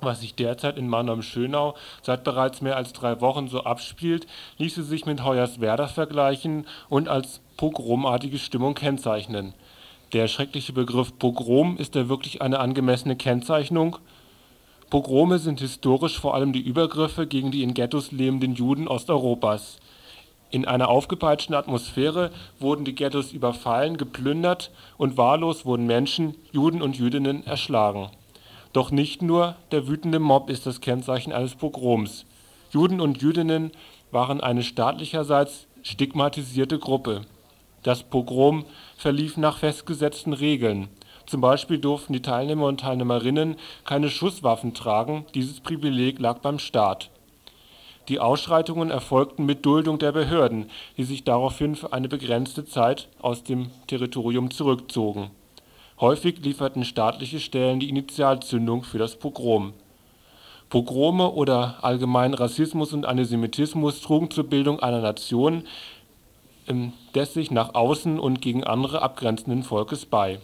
Was sich derzeit in Mannheim-Schönau seit bereits mehr als drei Wochen so abspielt, ließe sich mit Hoyerswerda vergleichen und als pogromartige Stimmung kennzeichnen. Der schreckliche Begriff Pogrom – ist er wirklich eine angemessene Kennzeichnung? Pogrome sind historisch vor allem die Übergriffe gegen die in Ghettos lebenden Juden Osteuropas. In einer aufgepeitschten Atmosphäre wurden die Ghettos überfallen, geplündert und wahllos wurden Menschen, Juden und Jüdinnen, erschlagen doch nicht nur der wütende Mob ist das Kennzeichen eines Pogroms. Juden und Jüdinnen waren eine staatlicherseits stigmatisierte Gruppe. Das Pogrom verlief nach festgesetzten Regeln. Zum Beispiel durften die Teilnehmer und Teilnehmerinnen keine Schusswaffen tragen, dieses Privileg lag beim Staat. Die Ausschreitungen erfolgten mit Duldung der Behörden, die sich daraufhin für eine begrenzte Zeit aus dem Territorium zurückzogen Häufig lieferten staatliche Stellen die Initialzündung für das Pogrom. Pogrome oder allgemein Rassismus und Antisemitismus trugen zur Bildung einer Nation des sich nach außen und gegen andere abgrenzenden Volkes bei.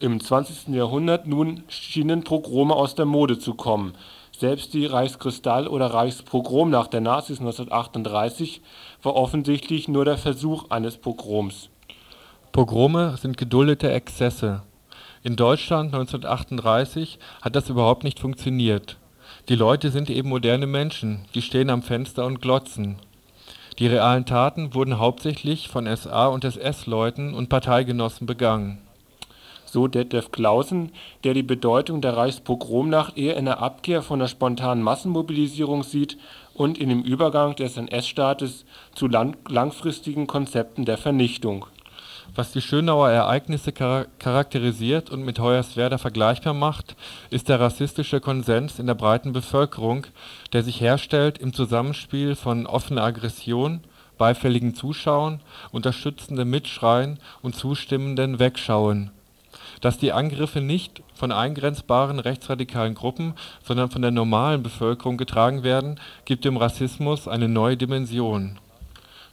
Im 20. Jahrhundert nun schienen Pogrome aus der Mode zu kommen. Selbst die Reichskristall - oder Reichspogromnacht der Nazis 1938 war offensichtlich nur der Versuch eines Pogroms Pogrome sind geduldete Exzesse. In Deutschland 1938 hat das überhaupt nicht funktioniert. Die Leute sind eben moderne Menschen, die stehen am Fenster und glotzen. Die realen Taten wurden hauptsächlich von SA - und SS-Leuten und Parteigenossen begangen. So Detlev Clausen, der die Bedeutung der Reichspogromnacht eher in der Abkehr von der spontanen Massenmobilisierung sieht und in dem Übergang des NS-Staates zu langfristigen Konzepten der Vernichtung was die Schönauer Ereignisse charakterisiert und mit Hoyerswerda vergleichbar macht, ist der rassistische Konsens in der breiten Bevölkerung, der sich herstellt im Zusammenspiel von offener Aggression, beifälligem Zuschauen, unterstützendem Mitschreien und zustimmendem Wegschauen. Dass die Angriffe nicht von eingrenzbaren rechtsradikalen Gruppen, sondern von der normalen Bevölkerung getragen werden, gibt dem Rassismus eine neue Dimension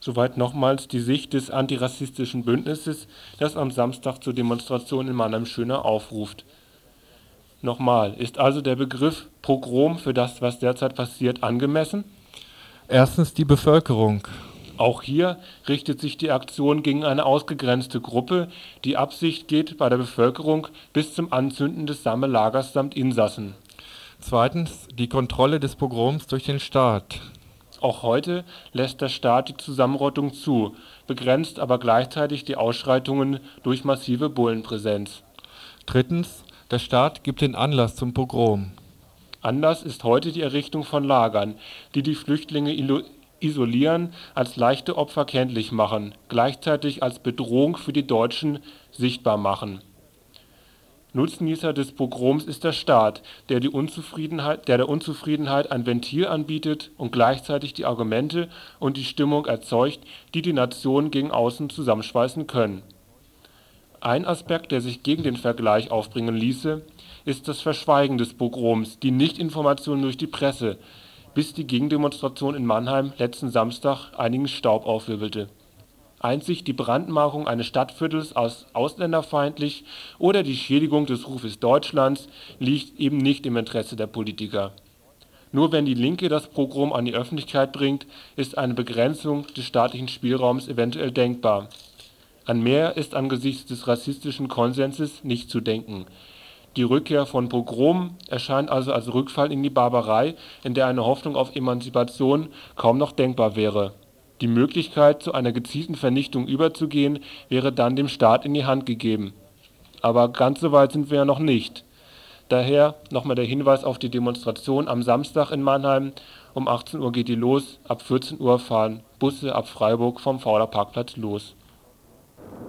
Soweit nochmals die Sicht des Antirassistischen Bündnisses, das am Samstag zur Demonstration in Mannheim-Schönau aufruft. Nochmal, ist also der Begriff „ Pogrom “für das, was derzeit passiert, angemessen? Erstens die Bevölkerung. Auch hier richtet sich die Aktion gegen eine ausgegrenzte Gruppe, die Absicht geht bei der Bevölkerung bis zum Anzünden des Sammellagers samt Insassen. Zweitens die Kontrolle des Pogroms durch den Staat auch heute lässt der Staat die Zusammenrottung zu, begrenzt aber gleichzeitig die Ausschreitungen durch massive Bullenpräsenz. Drittens. Der Staat gibt den Anlass zum Pogrom. Anlass ist heute die Errichtung von Lagern, die die Flüchtlinge isolieren, als leichte Opfer kenntlich machen, gleichzeitig als Bedrohung für die Deutschen sichtbar machen Nutznießer des Pogroms ist der Staat, der der Unzufriedenheit ein Ventil anbietet und gleichzeitig die Argumente und die Stimmung erzeugt, die die Nation gegen außen zusammenschweißen können. Ein Aspekt, der sich gegen den Vergleich aufbringen ließe, ist das Verschweigen des Pogroms, die Nichtinformation durch die Presse, bis die Gegendemonstration in Mannheim letzten Samstag einigen Staub aufwirbelte Einzig die Brandmarkung eines Stadtviertels als ausländerfeindlich oder die Schädigung des Rufes Deutschlands liegt eben nicht im Interesse der Politiker. Nur wenn die Linke das Pogrom an die Öffentlichkeit bringt, ist eine Begrenzung des staatlichen Spielraums eventuell denkbar. An mehr ist angesichts des rassistischen Konsenses nicht zu denken. Die Rückkehr von Pogromen erscheint also als Rückfall in die Barbarei, in der eine Hoffnung auf Emanzipation kaum noch denkbar wäre die Möglichkeit, zu einer gezielten Vernichtung überzugehen, wäre dann dem Staat in die Hand gegeben. Aber ganz so weit sind wir ja noch nicht. Daher nochmal der Hinweis auf die Demonstration am Samstag in Mannheim. Um 18 Uhr geht die los, ab 14 Uhr fahren Busse ab Freiburg vom Fauler Parkplatz los